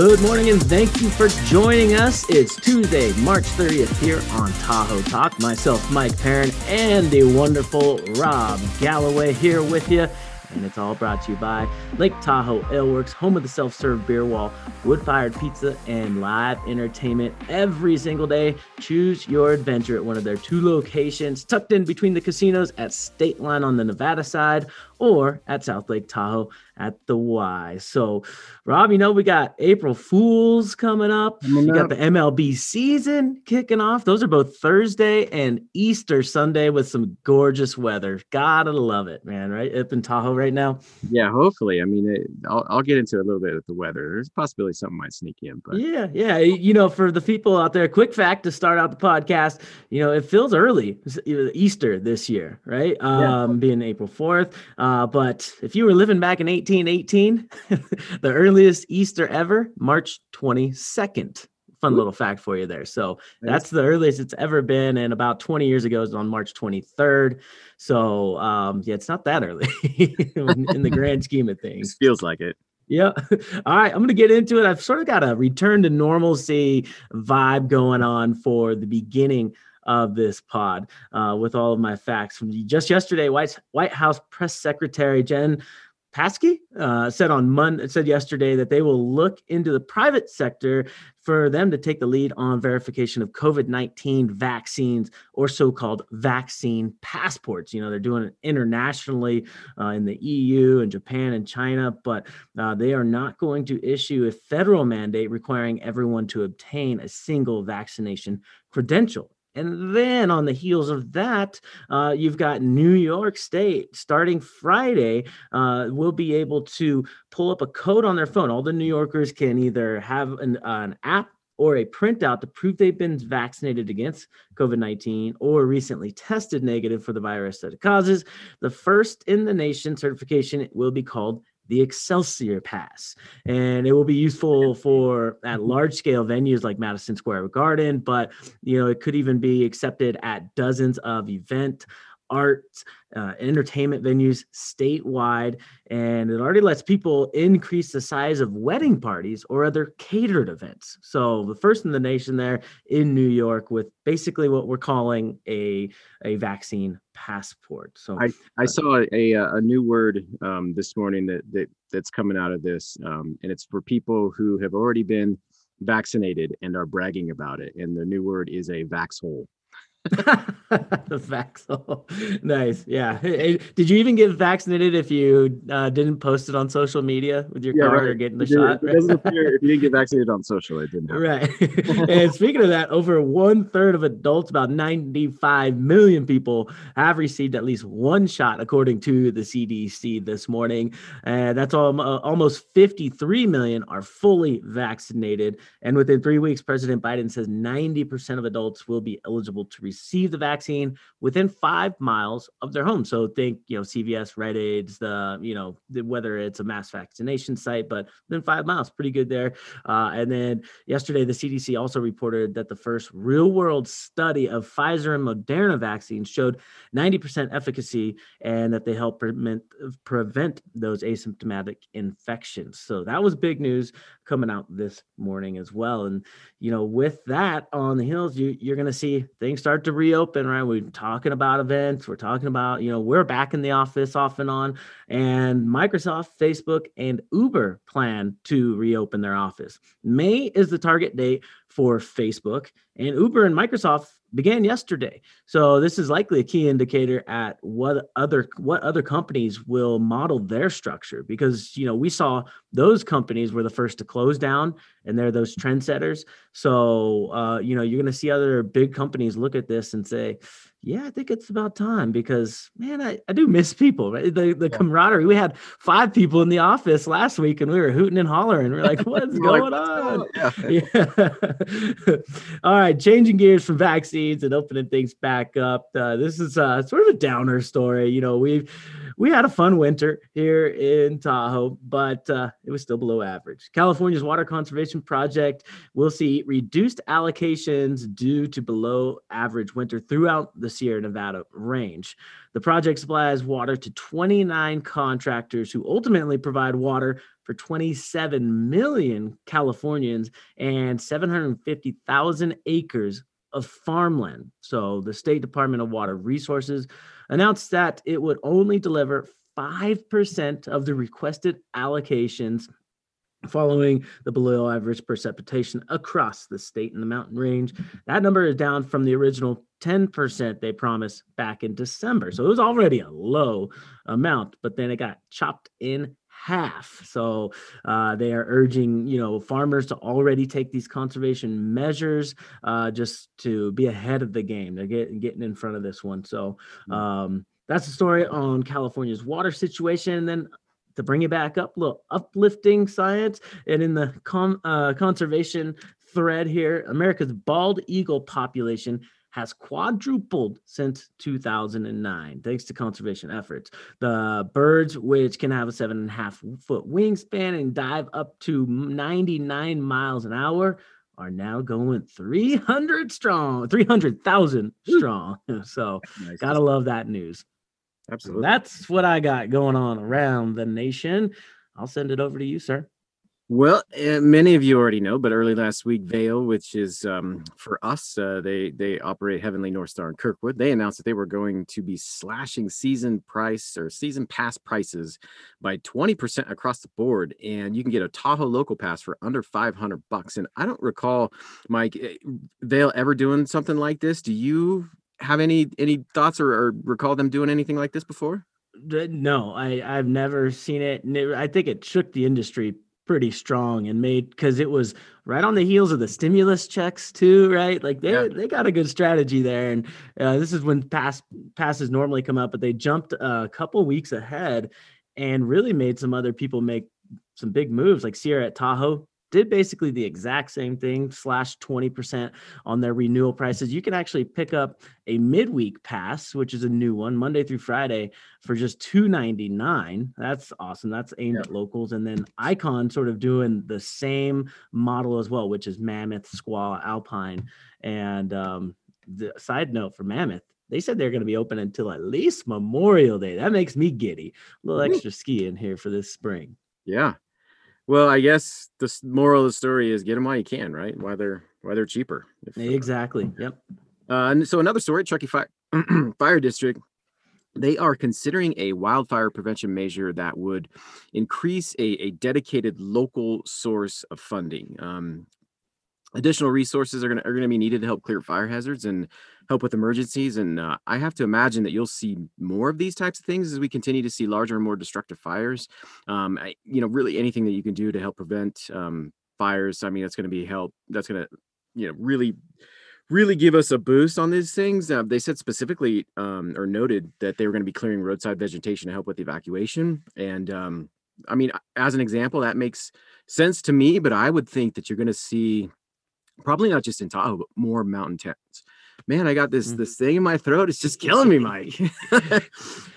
Good morning and thank you for joining us. It's Tuesday, March 30th here on Tahoe Talk. Myself, Mike Perrin, and the wonderful Rob Galloway here with you and it's all brought to you by Lake Tahoe Aleworks, home of the self-serve beer wall, wood-fired pizza, and live entertainment every single day. Choose your adventure at one of their two locations, tucked in between the casinos at State Line on the Nevada side or at South Lake Tahoe at the Y. So, Rob, you know, we got April Fools coming up. Coming you got the MLB season kicking off. Those are both Thursday and Easter Sunday with some gorgeous weather. Gotta love it, man, right? Up in Tahoe right now. Yeah, hopefully. I mean, it, I'll, I'll get into a little bit of the weather. There's a possibility something might sneak in, but yeah, yeah. You know, for the people out there, quick fact to start out the podcast, you know, it feels early Easter this year, right? Yeah. Um, being April 4th. Uh, but if you were living back in 1818, the earliest Easter ever, March 22nd. Fun little fact for you there. So that's the earliest it's ever been. And about 20 years ago, is on March 23rd. So um, yeah, it's not that early in the grand scheme of things. It feels like it. Yeah. All right. I'm going to get into it. I've sort of got a return to normalcy vibe going on for the beginning of this pod uh, with all of my facts from just yesterday. White White House press secretary Jen Psaki uh, said on Monday, said yesterday that they will look into the private sector for them to take the lead on verification of COVID 19 vaccines or so called vaccine passports. You know, they're doing it internationally uh, in the EU and Japan and China, but uh, they are not going to issue a federal mandate requiring everyone to obtain a single vaccination credential. And then on the heels of that, uh, you've got New York State starting Friday. Uh, will be able to pull up a code on their phone. All the New Yorkers can either have an, uh, an app or a printout to prove they've been vaccinated against COVID 19 or recently tested negative for the virus that it causes. The first in the nation certification will be called the Excelsior Pass. And it will be useful for at mm-hmm. large scale venues like Madison Square Garden, but you know, it could even be accepted at dozens of event arts, uh, entertainment venues statewide, and it already lets people increase the size of wedding parties or other catered events. So the first in the nation there in New York with basically what we're calling a a vaccine passport. So I, I uh, saw a, a new word um, this morning that, that that's coming out of this, um, and it's for people who have already been vaccinated and are bragging about it. And the new word is a vaxhole. the vaxhole. nice. Yeah. Hey, did you even get vaccinated if you uh, didn't post it on social media with your yeah, card right. or getting the shot? Doesn't appear if you didn't get vaccinated on social, it didn't happen. Right. and speaking of that, over one third of adults, about 95 million people, have received at least one shot, according to the CDC this morning. And that's all, uh, almost 53 million are fully vaccinated. And within three weeks, President Biden says 90% of adults will be eligible to receive the vaccine within five miles of their home. So think, you know, CVS, Rite Aids, the, you know, the, whether it's a mass vaccination site, but within five miles, pretty good there. Uh, and then yesterday, the CDC also reported that the first real world study of Pfizer and Moderna vaccines showed 90% efficacy and that they help prevent, prevent those asymptomatic infections. So that was big news coming out this morning as well. And, you know, with that on the hills, you, you're going to see things start start to reopen, right? We're talking about events. We're talking about, you know, we're back in the office off and on. And Microsoft, Facebook, and Uber plan to reopen their office. May is the target date for Facebook, and Uber and Microsoft began yesterday. So this is likely a key indicator at what other what other companies will model their structure because you know we saw those companies were the first to close down and they're those trendsetters. So uh, you know you're going to see other big companies look at this and say, yeah, I think it's about time because man, I, I do miss people, right? The the yeah. camaraderie. We had five people in the office last week and we were hooting and hollering. We are like, what's going like, on? Yeah. yeah. All right, changing gears from vaccines and opening things back up. Uh, this is uh, sort of a downer story. You know, we've we had a fun winter here in Tahoe, but uh, it was still below average. California's Water Conservation Project will see reduced allocations due to below average winter throughout the Sierra Nevada range. The project supplies water to 29 contractors who ultimately provide water for 27 million Californians and 750,000 acres of farmland. So the State Department of Water Resources announced that it would only deliver 5% of the requested allocations following the below average precipitation across the state and the mountain range. That number is down from the original 10% they promised back in December. So it was already a low amount, but then it got chopped in half. So uh, they are urging you know farmers to already take these conservation measures uh, just to be ahead of the game. They're getting getting in front of this one. So mm. um, that's the story on California's water situation. And then to bring it back up, a little uplifting science, and in the com- uh, conservation thread here, America's bald eagle population has quadrupled since 2009, thanks to conservation efforts. The birds, which can have a seven and a half foot wingspan and dive up to 99 miles an hour, are now going 300 strong, 300,000 strong. so, nice. gotta love that news. Absolutely. That's what I got going on around the nation. I'll send it over to you, sir. Well, uh, many of you already know, but early last week, Vail, which is um, for us, uh, they they operate Heavenly North Star in Kirkwood. They announced that they were going to be slashing season price or season pass prices by twenty percent across the board, and you can get a Tahoe local pass for under five hundred bucks. And I don't recall, Mike, eh, Vail ever doing something like this. Do you have any any thoughts or, or recall them doing anything like this before? No, I I've never seen it. I think it shook the industry pretty strong and made because it was right on the heels of the stimulus checks too, right? Like they yeah. they got a good strategy there, and uh, this is when pass passes normally come out, but they jumped a couple weeks ahead and really made some other people make some big moves, like Sierra at Tahoe did basically the exact same thing, slash 20% on their renewal prices. You can actually pick up a midweek pass, which is a new one, Monday through Friday, for just $2.99. That's awesome. That's aimed yeah. at locals. And then Ikon sort of doing the same model as well, which is Mammoth, Squaw, Alpine. And um, the side note for Mammoth, they said they're going to be open until at least Memorial Day. That makes me giddy. A little extra skiing here for this spring. Yeah, well, I guess the moral of the story is get them while you can, right? Why they're why they're cheaper. If, uh, exactly. Uh, yep. Uh, and so another story, Truckee Fire, Fire District, they are considering a wildfire prevention measure that would increase a, a dedicated local source of funding. Um, additional resources are going are to be needed to help clear fire hazards and help with emergencies and uh, i have to imagine that you'll see more of these types of things as we continue to see larger and more destructive fires. Um, I, you know really anything that you can do to help prevent um, fires i mean that's going to be help that's going to you know really really give us a boost on these things. Uh, they said specifically um, or noted that they were going to be clearing roadside vegetation to help with the evacuation and um, i mean as an example that makes sense to me but i would think that you're going to see probably not just in Tahoe, but more mountain towns. Man, I got this mm-hmm. this thing in my throat. It's just killing me, Mike.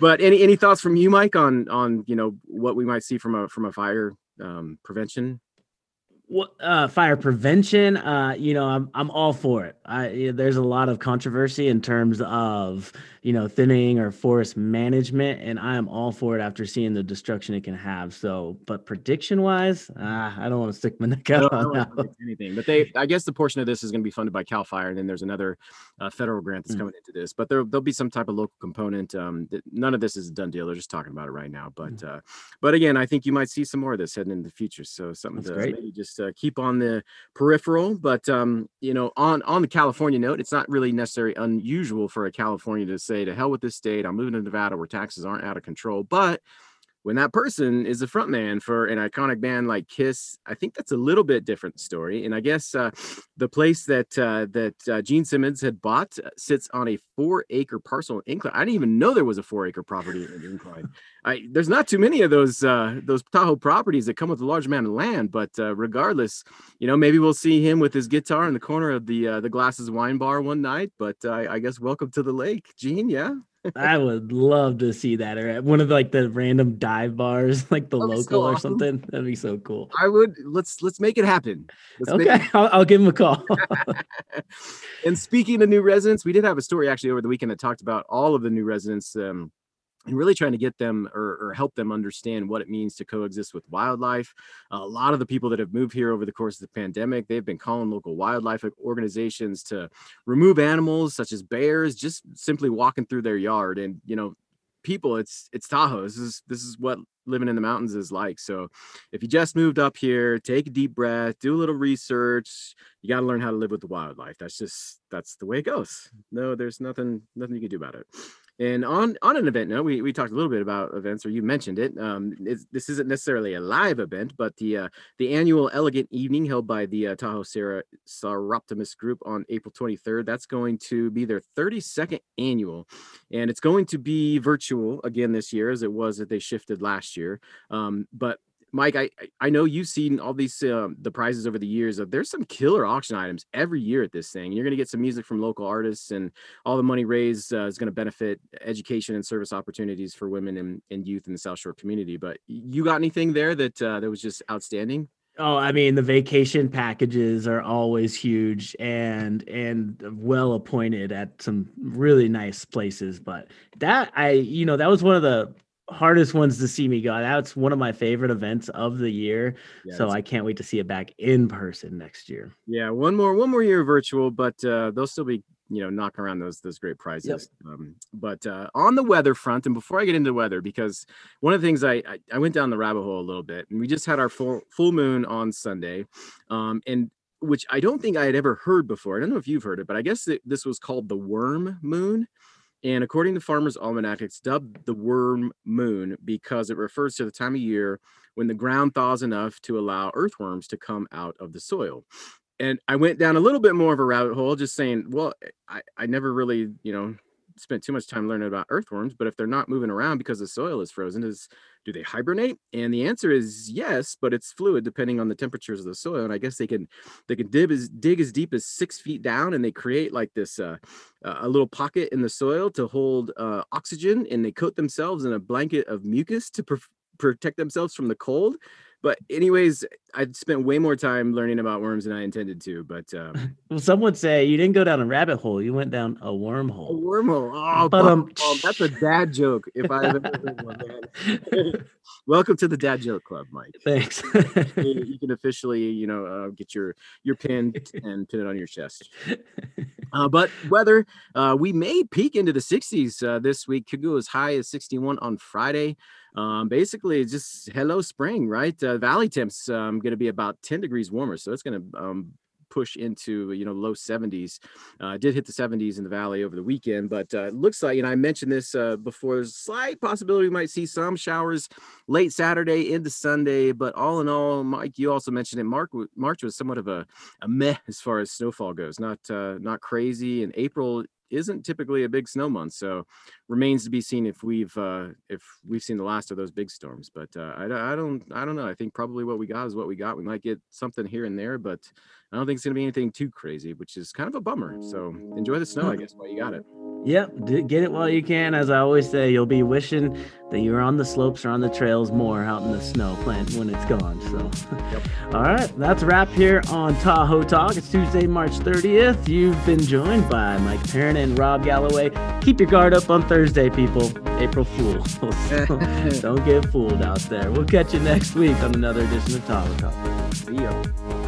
but any any thoughts from you, Mike, on on you know what we might see from a from a fire um, prevention uh, fire prevention uh, you know i'm i'm all for it I, there's a lot of controversy in terms of you know thinning or forest management and i am all for it after seeing the destruction it can have so but prediction wise uh, i don't want to stick my neck out on anything but they i guess the portion of this is going to be funded by cal fire and then there's another uh, federal grant that's mm-hmm. coming into this but there, there'll be some type of local component um, none of this is a done deal they're just talking about it right now but mm-hmm. but again i think you might see some more of this heading into the future so something that's to great. maybe just uh, keep on the peripheral. But um, you know, on on the California note, it's not really necessarily unusual for a California to say, "To hell with this state. I'm moving to Nevada where taxes aren't out of control." But when that person is the frontman for an iconic band like Kiss, I think that's a little bit different story. And I guess uh, the place that uh, that uh, Gene Simmons had bought uh, sits on a four-acre parcel in Incline. I didn't even know there was a four-acre property in Incline. I, there's not too many of those uh, those Tahoe properties that come with a large amount of land. But uh, regardless, you know, maybe we'll see him with his guitar in the corner of the the Glasses Wine Bar one night. But I guess welcome to the lake, Gene. Yeah. I would love to see that or at one of the, like the random dive bars, like the That'd local so or awesome. something. That'd be so cool. I would let's let's make it happen. Let's Okay, I'll, I'll give him a call. and speaking of new residents, we did have a story actually over the weekend that talked about all of the new residents um, and really trying to get them or, or help them understand what it means to coexist with wildlife. a lot of the people that have moved here over the course of the pandemic, they've been calling local wildlife organizations to remove animals such as bears, just simply walking through their yard. And you know, people, it's it's Tahoe. This is this is what living in the mountains is like. So if you just moved up here, take a deep breath, do a little research. You got to learn how to live with the wildlife. That's just that's the way it goes. No, there's nothing nothing you can do about it. And on on an event note, we, we talked a little bit about events, or you mentioned it. Um, this isn't necessarily a live event, but the uh, the annual Elegant Evening held by the uh, Tahoe Sarah Soroptimist Group on April 23rd. That's going to be their 32nd annual, and it's going to be virtual again this year, as it was that they shifted last year. Um, but Mike, I I- know you've seen all these um, the prizes over the years. Of there's some killer auction items every year at this thing. You're going to get some music from local artists, and all the money raised uh, is going to benefit education and service opportunities for women and, and youth in the South Shore community. But you got anything there that uh, that was just outstanding? Oh, I mean, the vacation packages are always huge and and well appointed at some really nice places. But that I, you know, that was one of the hardest ones to see me go. That's one of my favorite events of the year. Yeah, so I can't wait to see it back in person next year. Yeah, one more one more year virtual, but uh, they'll still be you know knocking around those those great prizes. Um, but uh, on the weather front, and before I get into weather, because one of the things I, I I went down the rabbit hole a little bit, and we just had our full full moon on Sunday, um, and which I don't think I had ever heard before. I don't know if you've heard it, but I guess that this was called the worm moon. And according to Farmer's Almanac, it's dubbed the worm moon because it refers to the time of year when the ground thaws enough to allow earthworms to come out of the soil. And I went down a little bit more of a rabbit hole, just saying, well, I, I never really, you know, spent too much time learning about earthworms, but if they're not moving around because the soil is frozen, is do they hibernate? And the answer is yes, but it's fluid depending on the temperatures of the soil. And I guess they can they can dig as dig as deep as six feet down, and they create like this uh, uh, a little pocket in the soil to hold uh, oxygen, and they coat themselves in a blanket of mucus to pr- protect themselves from the cold. But anyways, I spent way more time learning about worms than I intended to. But um, Well, some would say you didn't go down a rabbit hole; you went down a wormhole. a wormhole. Oh, But, um, that's a dad joke. If I've ever heard one, man. Welcome to the Dad Joke Club, Mike. Thanks. You you can officially, you know, uh, get your your pin and pin it on your chest. Uh, but weather, uh, we may peak into the 60s uh, this week. Could go as high as 61 on Friday. Um, basically, just hello spring, right? Uh, valley temps um, going to be about 10 degrees warmer, so it's going to um, push into you know low 70s. Uh, did hit the 70s in the valley over the weekend, but uh, it looks like, and I mentioned this uh, before. There's a slight possibility we might see some showers late Saturday into Sunday, but all in all, Mike, you also mentioned it. Mark, March was somewhat of a a meh as far as snowfall goes. Not uh, not crazy, and April isn't typically a big snow month, so remains to be seen if we've uh, if we've seen the last of those big storms. But uh, I, I don't I don't know. I think probably what we got is what we got. We might get something here and there, but I don't think it's gonna be anything too crazy, which is kind of a bummer. So enjoy the snow, I guess, while you got it. Yep, get it while you can. As I always say, you'll be wishing that you were on the slopes or on the trails more out in the snow plant when it's gone. So, all right, that's a wrap here on Tahoe Talk. It's Tuesday, March 30th. You've been joined by Mike Perrin and Rob Galloway. Keep your guard up on Thursday, people. April Fools. Don't get fooled out there. We'll catch you next week on another edition of Tahoe Talk. See ya.